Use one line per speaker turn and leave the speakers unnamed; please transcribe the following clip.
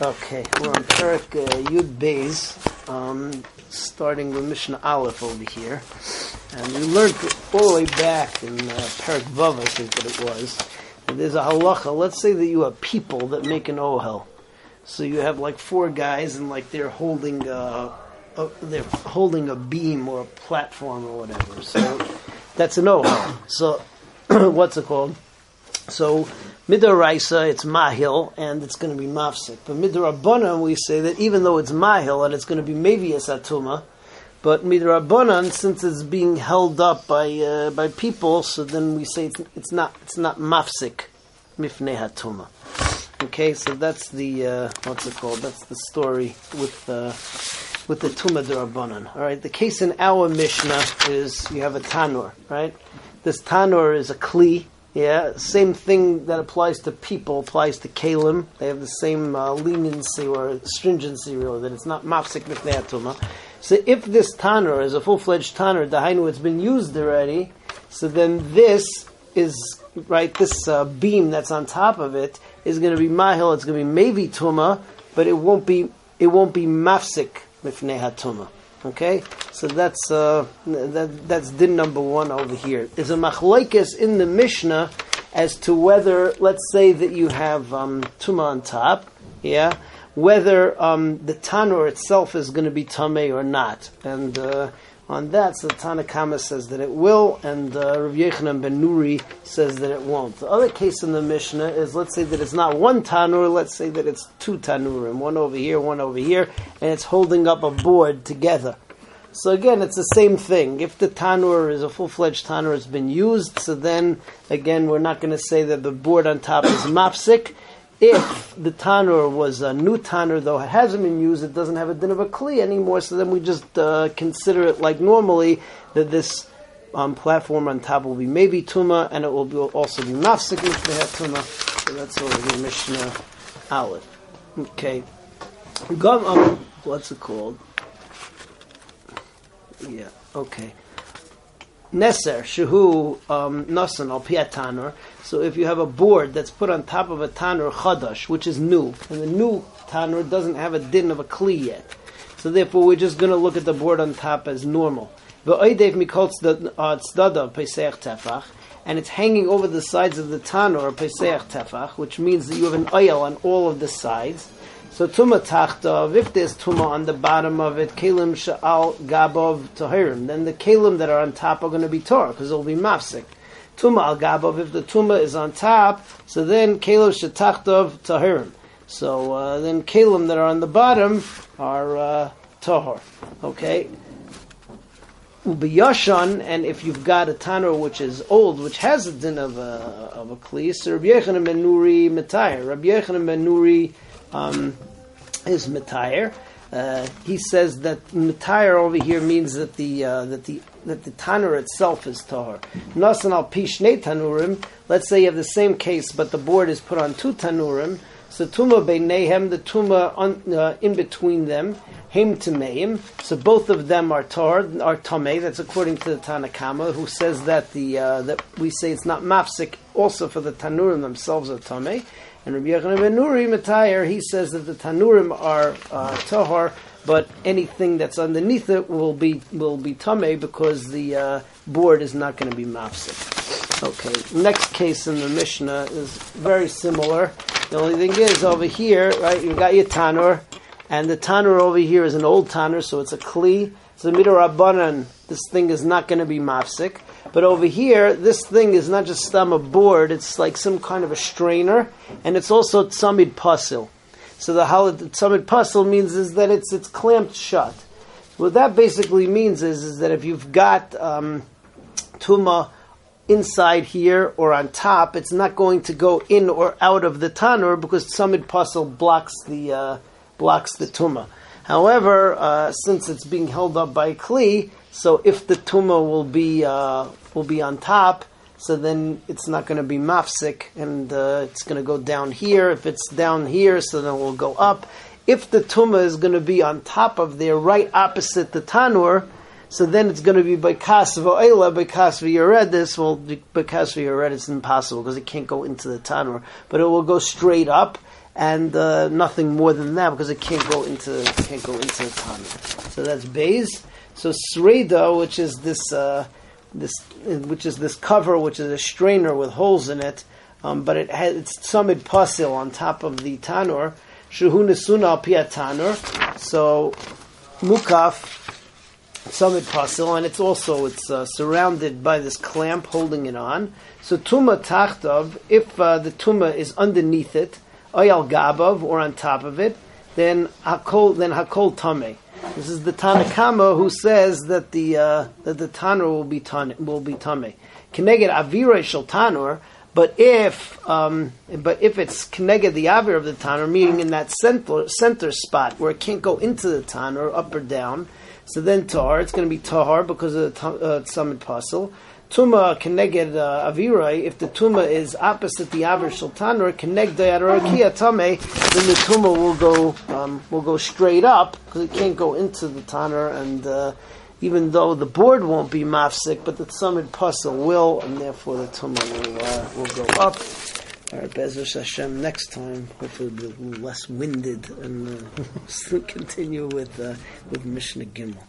Okay, we're on Perik uh, Yud Beis, um, starting with Mishnah Aleph over here. And we learned all the way back in uh, Perik Vav, I think that it was. There's a halacha. Let's say that you have people that make an ohel. So you have like four guys, and like they're holding a, a they're holding a beam or a platform or whatever. So that's an ohel. So what's it called? So Midoraisa, it's mahil, and it's going to be mafsik. But midorabanan, we say that even though it's mahil and it's going to be mevias atuma, but midorabanan, since it's being held up by uh, by people, so then we say it's, it's not it's not mafsik, mifnei. Okay, so that's the uh, what's it called? That's the story with uh, with the tuma derabanan. All right, the case in our mishnah is you have a tanur, right? This tanur is a kli yeah, same thing that applies to people applies to kalim. They have the same uh, leniency or stringency, really, that it's not mafsik mifnei So if this tanur is a full-fledged tanur, dahainu, it's been used already, so then this is, right, this uh, beam that's on top of it is going to be mahil, it's going to be maybe tuma, but it won't be, it won't be mafsik mifnei hatuma. Okay, so that's uh, that, that's din number one over here. Is a machlokes in the Mishnah as to whether, let's say that you have um, tuma on top, yeah, whether um, the tanur itself is going to be tame or not, and uh, on that, so Tanakama says that it will, and uh, Rav Yechanan ben Nuri says that it won't. The other case in the Mishnah is, let's say that it's not one tanur, let's say that it's two tanurim, one over here, one over here, and it's holding up a board together. So again, it's the same thing. If the tanur is a full-fledged tanur, has been used, so then again, we're not going to say that the board on top is mapsik if the tanur was a new tanur, though it hasn't been used, it doesn't have a din of a kli anymore. So then we just uh, consider it like normally that this um, platform on top will be maybe tuma, and it will be also be they have tuma. So that's over the Mishnah Aleph. Okay, um, what's it called? Yeah. Okay. Neser, Shehu, um, Nasan, al Tanur. So if you have a board that's put on top of a Tanur Chadash, which is new, and the new Tanur doesn't have a din of a Kli yet. So therefore we're just going to look at the board on top as normal. Uh, and it's hanging over the sides of the Tanur, Pesach Tefach, which means that you have an oil on all of the sides. So tuma tachtav, if there's tuma on the bottom of it, kalim sha'al gabov tohirim, then the kalim that are on top are going to be torah because it'll be mafsik. Tuma al gabov, if the tuma is on top, so then kalim sha'tachtov tahirim. So uh, then kalim that are on the bottom are uh, tahor. Okay? Ubiyashan, and if you've got a tanur which is old, which has a din of a, of a kli, so Rabbi Yechanan ben Nuri metayr. Rabbi Yechanan ben Nuri um, is Mitayr. Uh, he says that Mitayr over here means that the uh, that the that the tanur itself is tahor. Nasan al pishnei tanurim. Let's say you have the same case, but the board is put on two tanurim. So tuma beinehem, the tuma on, uh, in between them, hem tameim. So both of them are tar, are tamei. That's according to the Tanakama, who says that the uh, that we say it's not mafsik. Also for the tanurim themselves are tamei. And Rabbi Yochanan ben Nuri Matayer, he says that the tanurim are uh, tahar, but anything that's underneath it will be will be tame because the uh, board is not going to be mafsik. Okay, next case in the Mishnah is very similar. The only thing is over here, right? You got your tanur, and the tanur over here is an old tanur, so it's a kli. So midorabanan, this thing is not going to be mafsik. But over here, this thing is not just stam a board, it's like some kind of a strainer, and it's also tzamid pasil. So the tzamid pasil means is that it's it's clamped shut. What that basically means is, is that if you've got um, tuma inside here or on top, it's not going to go in or out of the tanur because tzamid pasil blocks the uh, blocks the tuma. However, uh, since it's being held up by kli, so if the tuma will be uh, will be on top, so then it's not going to be mafsik, and uh, it's going to go down here. If it's down here, so then it will go up. If the tuma is going to be on top of there, right opposite the tanur, so then it's going to be by kasva oila, by kasva. This will by kasva yored. It's impossible because it can't go into the tanur, but it will go straight up and uh, nothing more than that because it can't go into can't go into the tanur. So that's bays. So sreda, which is this uh, this which is this cover, which is a strainer with holes in it, um, but it has it's samid pasil on top of the tanur. Shuhu nesuna tanur. So mukaf samid pasil, and it's also it's uh, surrounded by this clamp holding it on. So tuma tachtav, if uh, the tuma is underneath it, oyal gabav or on top of it, then hakol then hakol tame. This is the Tanakama who says that the uh, that the tanur will be tan, will be tame. Keneged avira shel tanur, but if um, but if it's keneged the avir of the tanur, meaning in that center center spot where it can't go into the tanur up or down, so then tar it's going to be tahar because of the uh, tzamid pasil. Tuma keneged uh, avirai, if the tuma is opposite the aver sultan or keneg dayarakia tame, then the tuma will go um, will go straight up because it can't go into the tanur, and uh, even though the board won't be mafsik, but the tzamid pasil will, and therefore the tuma will uh, will go up. All right, Bezer Hashem. Next time, hopefully, we'll be less winded, and uh, continue with uh, with Mishnah Gimel.